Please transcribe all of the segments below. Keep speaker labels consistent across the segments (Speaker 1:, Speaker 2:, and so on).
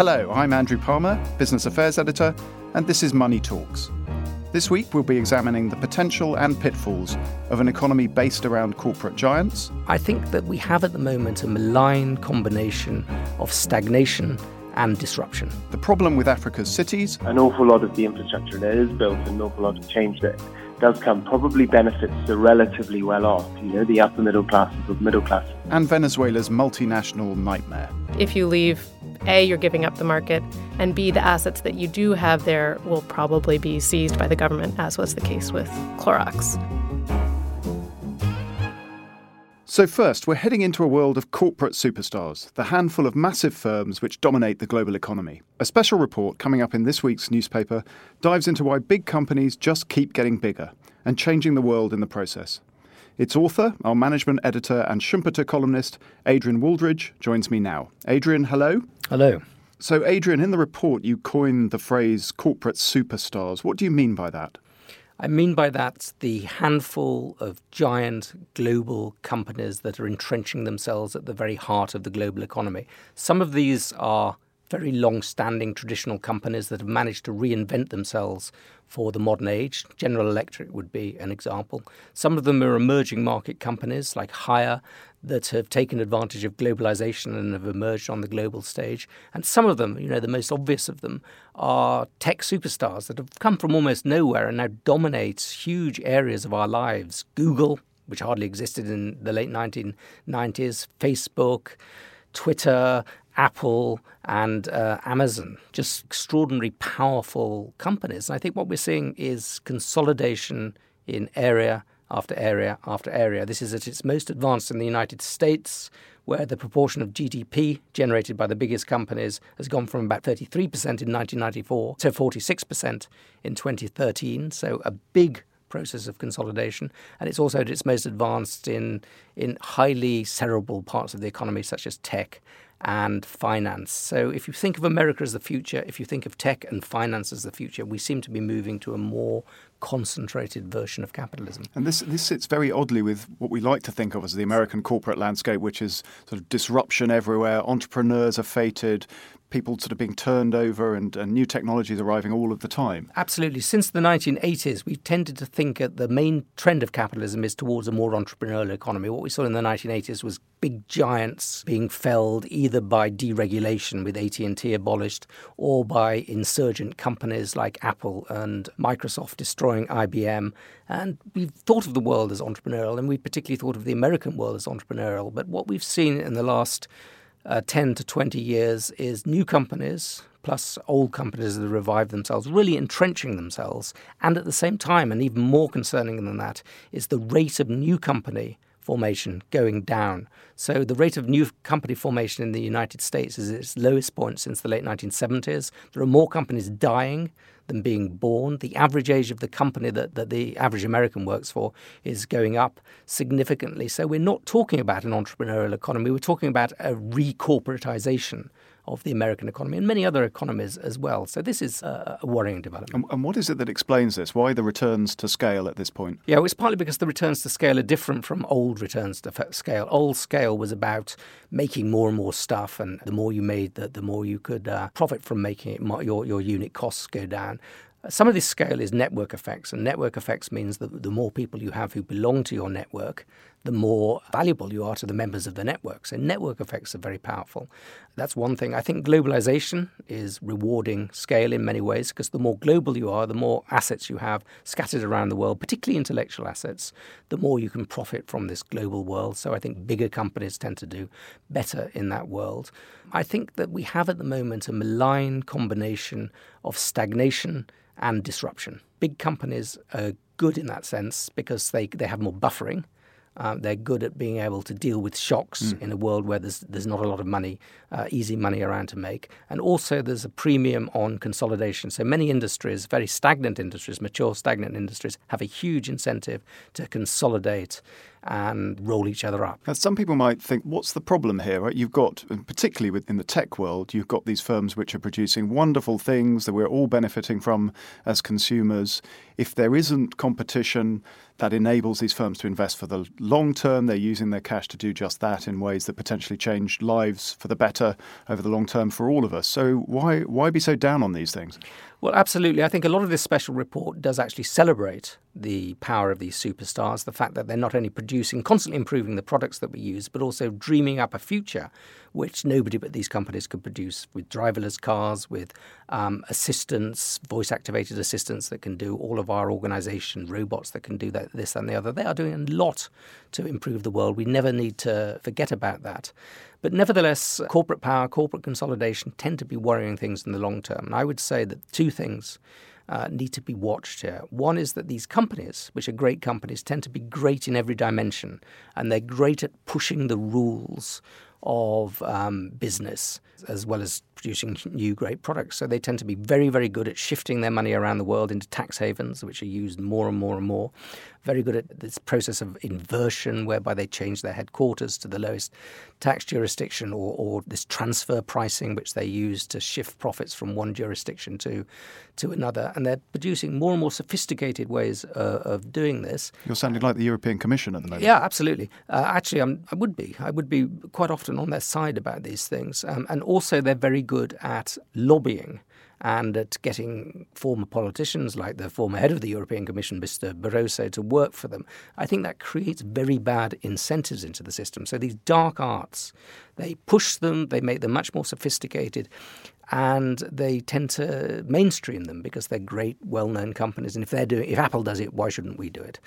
Speaker 1: Hello, I'm Andrew Palmer, Business Affairs Editor, and this is Money Talks. This week we'll be examining the potential and pitfalls of an economy based around corporate giants.
Speaker 2: I think that we have at the moment a malign combination of stagnation and disruption.
Speaker 1: The problem with Africa's cities.
Speaker 3: An awful lot of the infrastructure that is built an awful lot of change that does come probably benefits the relatively well off, you know, the upper middle classes or middle class.
Speaker 1: And Venezuela's multinational nightmare.
Speaker 4: If you leave, A, you're giving up the market, and B, the assets that you do have there will probably be seized by the government, as was the case with Clorox.
Speaker 1: So, first, we're heading into a world of corporate superstars, the handful of massive firms which dominate the global economy. A special report coming up in this week's newspaper dives into why big companies just keep getting bigger and changing the world in the process. Its author, our management editor and Schumpeter columnist, Adrian Wooldridge, joins me now. Adrian, hello.
Speaker 2: Hello.
Speaker 1: So, Adrian, in the report, you coined the phrase corporate superstars. What do you mean by that?
Speaker 2: I mean by that the handful of giant global companies that are entrenching themselves at the very heart of the global economy. Some of these are very long standing traditional companies that have managed to reinvent themselves for the modern age. General Electric would be an example. Some of them are emerging market companies like Haier that have taken advantage of globalization and have emerged on the global stage. And some of them, you know, the most obvious of them, are tech superstars that have come from almost nowhere and now dominate huge areas of our lives. Google, which hardly existed in the late 1990s, Facebook, Twitter, Apple and uh, Amazon, just extraordinary powerful companies. And I think what we're seeing is consolidation in area after area after area. This is at its most advanced in the United States, where the proportion of GDP generated by the biggest companies has gone from about 33% in 1994 to 46% in 2013. So a big process of consolidation, and it's also at its most advanced in in highly cerebral parts of the economy, such as tech and finance. So, if you think of America as the future, if you think of tech and finance as the future, we seem to be moving to a more concentrated version of capitalism.
Speaker 1: And this this sits very oddly with what we like to think of as the American corporate landscape, which is sort of disruption everywhere. Entrepreneurs are feted, people sort of being turned over and, and, new technologies arriving all of the time.
Speaker 2: Absolutely. Since the 1980s, we've tended to think that the main trend of capitalism is towards a more entrepreneurial economy. What we saw in the 1980s was big giants being felled either by deregulation with AT&T abolished or by insurgent companies like Apple and Microsoft destroying IBM. And we've thought of the world as entrepreneurial and we particularly thought of the American world as entrepreneurial. But what we've seen in the last uh, 10 to 20 years is new companies plus old companies that revive themselves, really entrenching themselves. And at the same time, and even more concerning than that, is the rate of new company formation going down. So the rate of new company formation in the United States is its lowest point since the late 1970s. There are more companies dying than being born. The average age of the company that, that the average American works for is going up significantly. So we're not talking about an entrepreneurial economy, we're talking about a recorporatization of the American economy and many other economies as well. So this is a, a worrying development.
Speaker 1: And, and, what is it that explains this? Why the returns to scale at this point?
Speaker 2: Yeah, well, it's partly because the returns to scale are different from old returns to scale. Old scale was about making more and more stuff, and the more you made, the, the more you could uh, profit from making it. Your your unit costs go down. Some of this scale is network effects, and network effects means that the more people you have who belong to your network, the more valuable you are to the members of the network. So, network effects are very powerful. That's one thing. I think globalization is rewarding scale in many ways because the more global you are, the more assets you have scattered around the world, particularly intellectual assets, the more you can profit from this global world. So, I think bigger companies tend to do better in that world. I think that we have at the moment a malign combination of stagnation and disruption. Big companies are good in that sense because they, they have more buffering Um, they're good at being able to deal with shocks mm. in a world where there's there's not a lot of money, uh, easy money around to make, and also there's a premium on consolidation. So many industries, very stagnant industries, mature stagnant industries, have a huge incentive to consolidate and roll each other up.
Speaker 1: Now, some people might think, what's the problem here? Right? You've got, particularly within the tech world, you've got these firms which are producing wonderful things that we're all benefiting from as consumers. If there isn't competition, that enables these firms to invest for the long term. They're using their cash to do just that in ways that potentially change lives for the better over the long term for all of us. So why why be so down on these things?
Speaker 2: Well, absolutely. I think a lot of this special report does actually celebrate the power of these superstars, the fact that they're not only producing, constantly improving the products that we use, but also dreaming up a future which nobody but these companies could produce with driverless cars, with um, assistants, voice activated assistants that can do all of our organization, robots that can do that, this and the other. They are doing a lot to improve the world. We never need to forget about that. But nevertheless, corporate power, corporate consolidation tend to be worrying things in the long term. And I would say that two things uh, need to be watched here. One is that these companies, which are great companies, tend to be great in every dimension, and they're great at pushing the rules of um, business as well as producing new great products. So they tend to be very, very good at shifting their money around the world into tax havens, which are used more and more and more. Very good at this process of inversion, whereby they change their headquarters to the lowest tax jurisdiction, or, or this transfer pricing, which they use to shift profits from one jurisdiction to, to another. And they're producing more and more sophisticated ways uh, of doing this.
Speaker 1: You're sounding like the European Commission at the moment.
Speaker 2: Yeah, absolutely. Uh, actually, I'm, i would be. I would be quite often on their side about these things. Um, and also, they're very good at lobbying and at getting former politicians like the former head of the European Commission, Mr. Barroso, to work for them. I think that creates very bad incentives into the system. So these dark arts, they push them, they make them much more sophisticated, and they tend to mainstream them because they're great, well-known companies. And if they're doing, if Apple does it, why shouldn't we do it?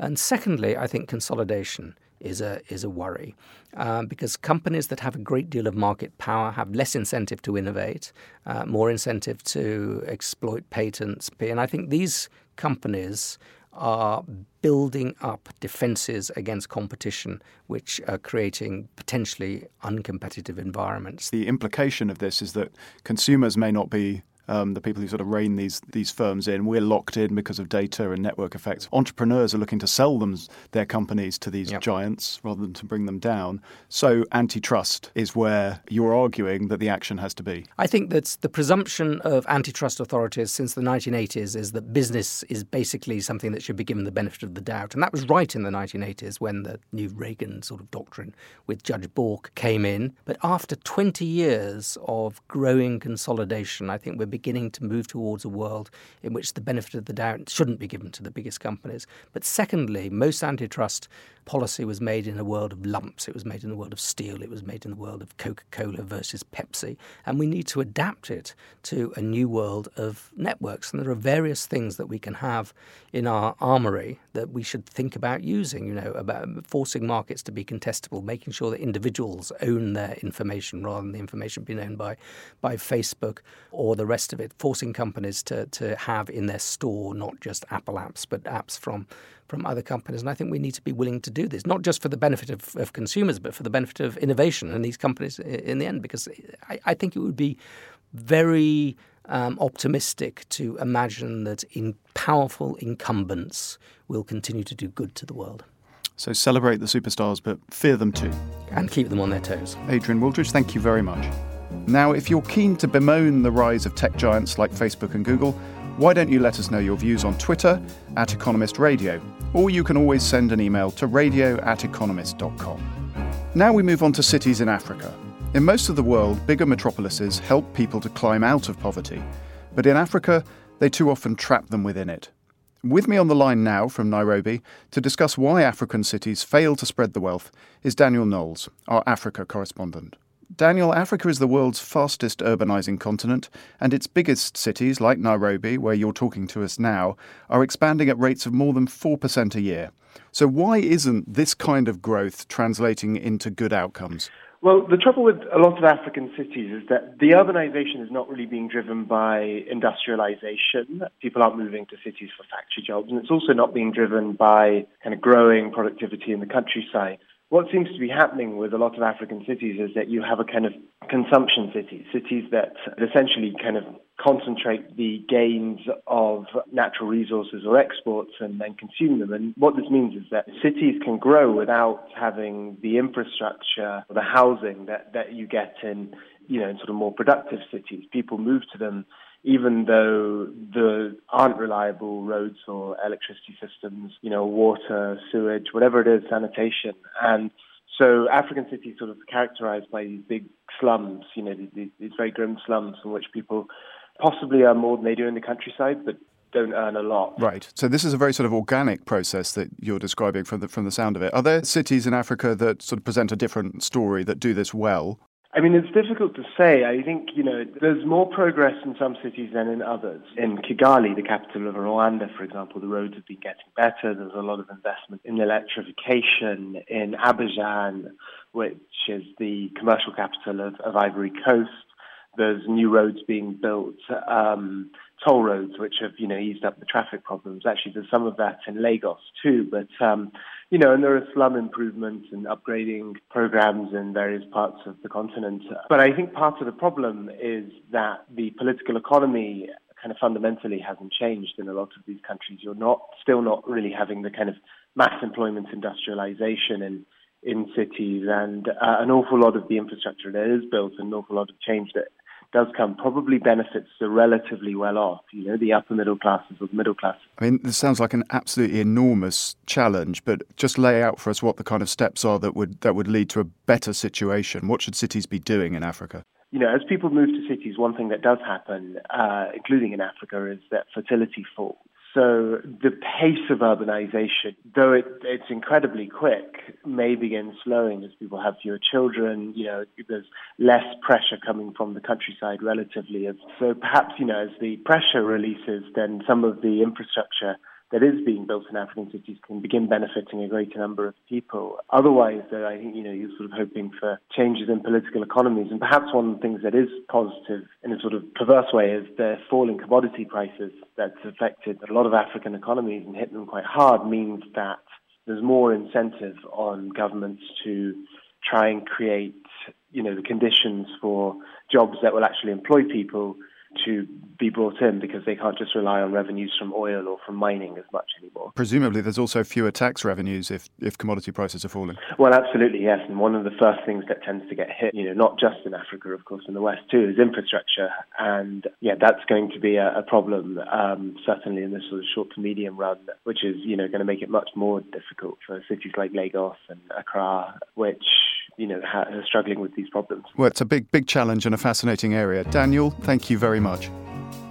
Speaker 2: And secondly, I think consolidation is a is a worry um, because companies that have a great deal of market power have less incentive to innovate, uh, more incentive to exploit patents. And I think these companies are building up defenses against competition, which are creating potentially uncompetitive environments.
Speaker 1: The implication of this is that consumers may not be um, the people who sort of rein these these firms in. We're locked in because of data and network effects. Entrepreneurs are looking to sell them their companies to these yep. giants rather than to bring them down. So antitrust is where you're arguing that the action has to be.
Speaker 2: I think that the presumption of antitrust authorities since the 1980s is that business is basically something that should be given the benefit of the doubt, and that was right in the 1980s when the new Reagan sort of doctrine with Judge Bork came in. But after 20 years of growing consolidation, I think we're beginning to move towards a world in which the benefit of the doubt shouldn't be given to the biggest companies. But secondly, most antitrust policy was made in a world of lumps. It was made in the world of steel. It was made in the world of Coca Cola versus Pepsi. And we need to adapt it to a new world of networks. And there are various things that we can have in our armory that we should think about using, you know, about forcing markets to be contestable, making sure that individuals own their information rather than the information being owned by, by Facebook or the rest of it, forcing companies to, to have in their store not just Apple apps, but apps from from other companies. And I think we need to be willing to do this, not just for the benefit of, of consumers, but for the benefit of innovation and these companies in the end, because I, I think it would be very um, optimistic to imagine that in powerful incumbents will continue to do good to the world.
Speaker 1: So celebrate the superstars, but fear them too.
Speaker 2: And keep them on their toes.
Speaker 1: Adrian Wooldridge, thank you very much. Now, if you're keen to bemoan the rise of tech giants like Facebook and Google, why don't you let us know your views on Twitter at Economist Radio? Or you can always send an email to radio at economist.com. Now we move on to cities in Africa. In most of the world, bigger metropolises help people to climb out of poverty. But in Africa, they too often trap them within it. With me on the line now from Nairobi to discuss why African cities fail to spread the wealth is Daniel Knowles, our Africa correspondent. Daniel, Africa is the world's fastest urbanizing continent, and its biggest cities, like Nairobi, where you're talking to us now, are expanding at rates of more than 4% a year. So, why isn't this kind of growth translating into good outcomes?
Speaker 3: Well, the trouble with a lot of African cities is that the urbanization is not really being driven by industrialization. People aren't moving to cities for factory jobs, and it's also not being driven by kind of growing productivity in the countryside. What seems to be happening with a lot of African cities is that you have a kind of consumption city, cities that essentially kind of concentrate the gains of natural resources or exports and then consume them. And what this means is that cities can grow without having the infrastructure or the housing that, that you get in, you know, in sort of more productive cities. People move to them even though there aren't reliable roads or electricity systems, you know, water, sewage, whatever it is, sanitation. And so African cities sort of characterized by these big slums, you know, these, these very grim slums in which people possibly earn more than they do in the countryside, but don't earn a lot.
Speaker 1: Right. So this is a very sort of organic process that you're describing from the from the sound of it. Are there cities in Africa that sort of present a different story that do this well?
Speaker 3: I mean, it's difficult to say. I think, you know, there's more progress in some cities than in others. In Kigali, the capital of Rwanda, for example, the roads have been getting better. There's a lot of investment in electrification. In Abidjan, which is the commercial capital of, of Ivory Coast, there's new roads being built, um, toll roads, which have, you know, eased up the traffic problems. Actually, there's some of that in Lagos too, but, um, you know, and there are slum improvements and upgrading programs in various parts of the continent. But I think part of the problem is that the political economy kind of fundamentally hasn't changed in a lot of these countries. You're not, still not really having the kind of mass employment industrialization in, in cities and uh, an awful lot of the infrastructure that is built an awful lot of change that does come probably benefits the relatively well off, you know, the upper middle classes or the middle class.
Speaker 1: I mean, this sounds like an absolutely enormous challenge, but just lay out for us what the kind of steps are that would that would lead to a better situation. What should cities be doing in Africa?
Speaker 3: You know, as people move to cities, one thing that does happen, uh, including in Africa, is that fertility falls. So the pace of urbanization, though it, it's incredibly quick, may begin slowing as people have fewer children. You know, there's less pressure coming from the countryside relatively. So perhaps, you know, as the pressure releases, then some of the infrastructure that is being built in African cities can begin benefiting a greater number of people. Otherwise, I think you know you're sort of hoping for changes in political economies, and perhaps one of the things that is positive in a sort of perverse way is the falling commodity prices that's affected a lot of African economies and hit them quite hard. Means that there's more incentive on governments to try and create you know the conditions for jobs that will actually employ people to be brought in because they can't just rely on revenues from oil or from mining as much anymore.
Speaker 1: Presumably, there's also fewer tax revenues if, if commodity prices are falling.
Speaker 3: Well, absolutely, yes. And one of the first things that tends to get hit, you know, not just in Africa, of course, in the West too, is infrastructure. And yeah, that's going to be a, a problem, um, certainly in this sort of short to medium run, which is, you know, going to make it much more difficult for cities like Lagos and Accra, which you know, ha- uh, struggling with these problems.
Speaker 1: Well, it's a big, big challenge and a fascinating area. Daniel, thank you very much.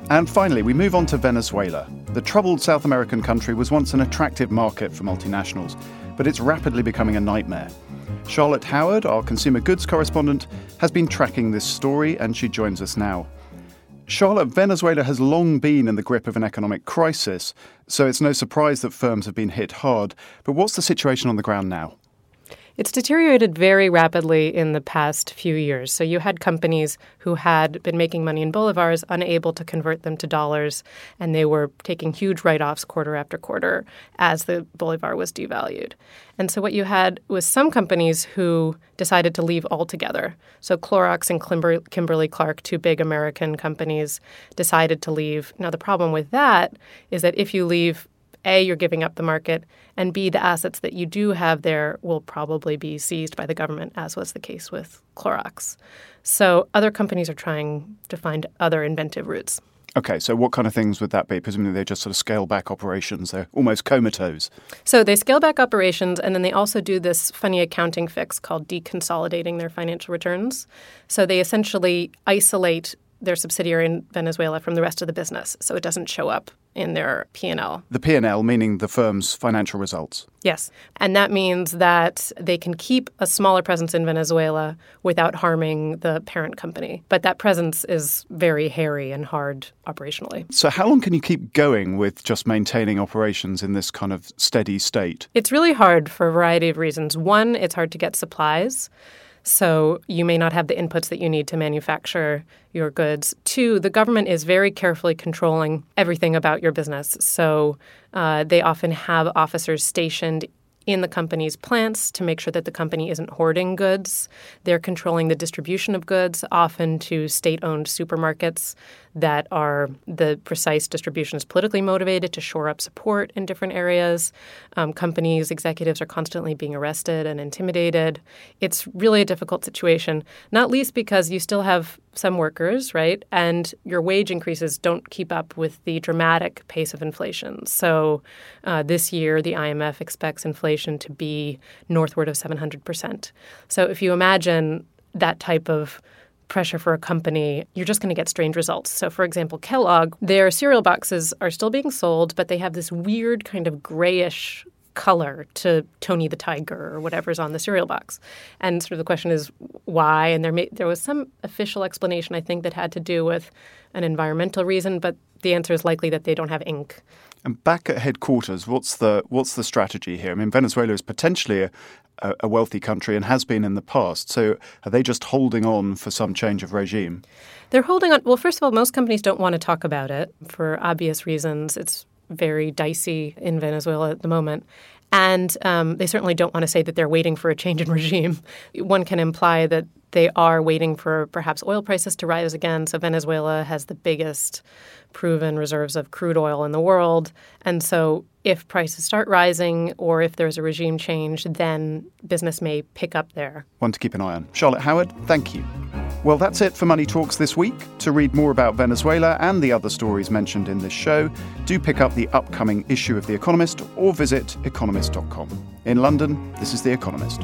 Speaker 1: And finally, we move on to Venezuela. The troubled South American country was once an attractive market for multinationals, but it's rapidly becoming a nightmare. Charlotte Howard, our consumer goods correspondent, has been tracking this story and she joins us now. Charlotte, Venezuela has long been in the grip of an economic crisis, so it's no surprise that firms have been hit hard. But what's the situation on the ground now?
Speaker 4: It's deteriorated very rapidly in the past few years. So you had companies who had been making money in bolivars unable to convert them to dollars, and they were taking huge write offs quarter after quarter as the bolivar was devalued. And so what you had was some companies who decided to leave altogether. So Clorox and Kimberly Clark, two big American companies, decided to leave. Now, the problem with that is that if you leave a, you're giving up the market, and B, the assets that you do have there will probably be seized by the government, as was the case with Clorox. So other companies are trying to find other inventive routes.
Speaker 1: Okay, so what kind of things would that be? Presumably they're just sort of scale back operations. They're almost comatose.
Speaker 4: So they scale back operations and then they also do this funny accounting fix called deconsolidating their financial returns. So they essentially isolate their subsidiary in Venezuela from the rest of the business, so it doesn't show up in their P&L.
Speaker 1: The P&L meaning the firm's financial results.
Speaker 4: Yes. And that means that they can keep a smaller presence in Venezuela without harming the parent company. But that presence is very hairy and hard operationally.
Speaker 1: So how long can you keep going with just maintaining operations in this kind of steady state?
Speaker 4: It's really hard for a variety of reasons. One, it's hard to get supplies. So you may not have the inputs that you need to manufacture your goods. Two, the government is very carefully controlling everything about your business. So uh, they often have officers stationed in the company's plants to make sure that the company isn't hoarding goods. They're controlling the distribution of goods, often to state owned supermarkets that are the precise distribution is politically motivated to shore up support in different areas. Um, companies, executives are constantly being arrested and intimidated. It's really a difficult situation, not least because you still have some workers, right? And your wage increases don't keep up with the dramatic pace of inflation. So uh, this year, the IMF expects inflation to be northward of 700%. So if you imagine that type of pressure for a company, you're just going to get strange results. So, for example, Kellogg, their cereal boxes are still being sold, but they have this weird kind of grayish color to Tony the Tiger or whatever's on the cereal box. And sort of the question is why? And there may, there was some official explanation I think that had to do with an environmental reason, but the answer is likely that they don't have ink.
Speaker 1: And back at headquarters, what's the what's the strategy here? I mean, Venezuela is potentially a, a, wealthy country and has been in the past. So are they just holding on for some change of regime?
Speaker 4: They're holding on. Well, first of all, most companies don't want to talk about it for obvious reasons. It's very dicey in Venezuela at the moment. And um, they certainly don't want to say that they're waiting for a change in regime. One can imply that they are waiting for perhaps oil prices to rise again. So Venezuela has the biggest proven reserves of crude oil in the world. And so if prices start rising or if there's a regime change, then business may pick up there.
Speaker 1: One to keep an eye on. Charlotte Howard, thank you. Well, that's it for Money Talks this week. To read more about Venezuela and the other stories mentioned in this show, do pick up the upcoming issue of The Economist or visit economist.com. In London, this is The Economist.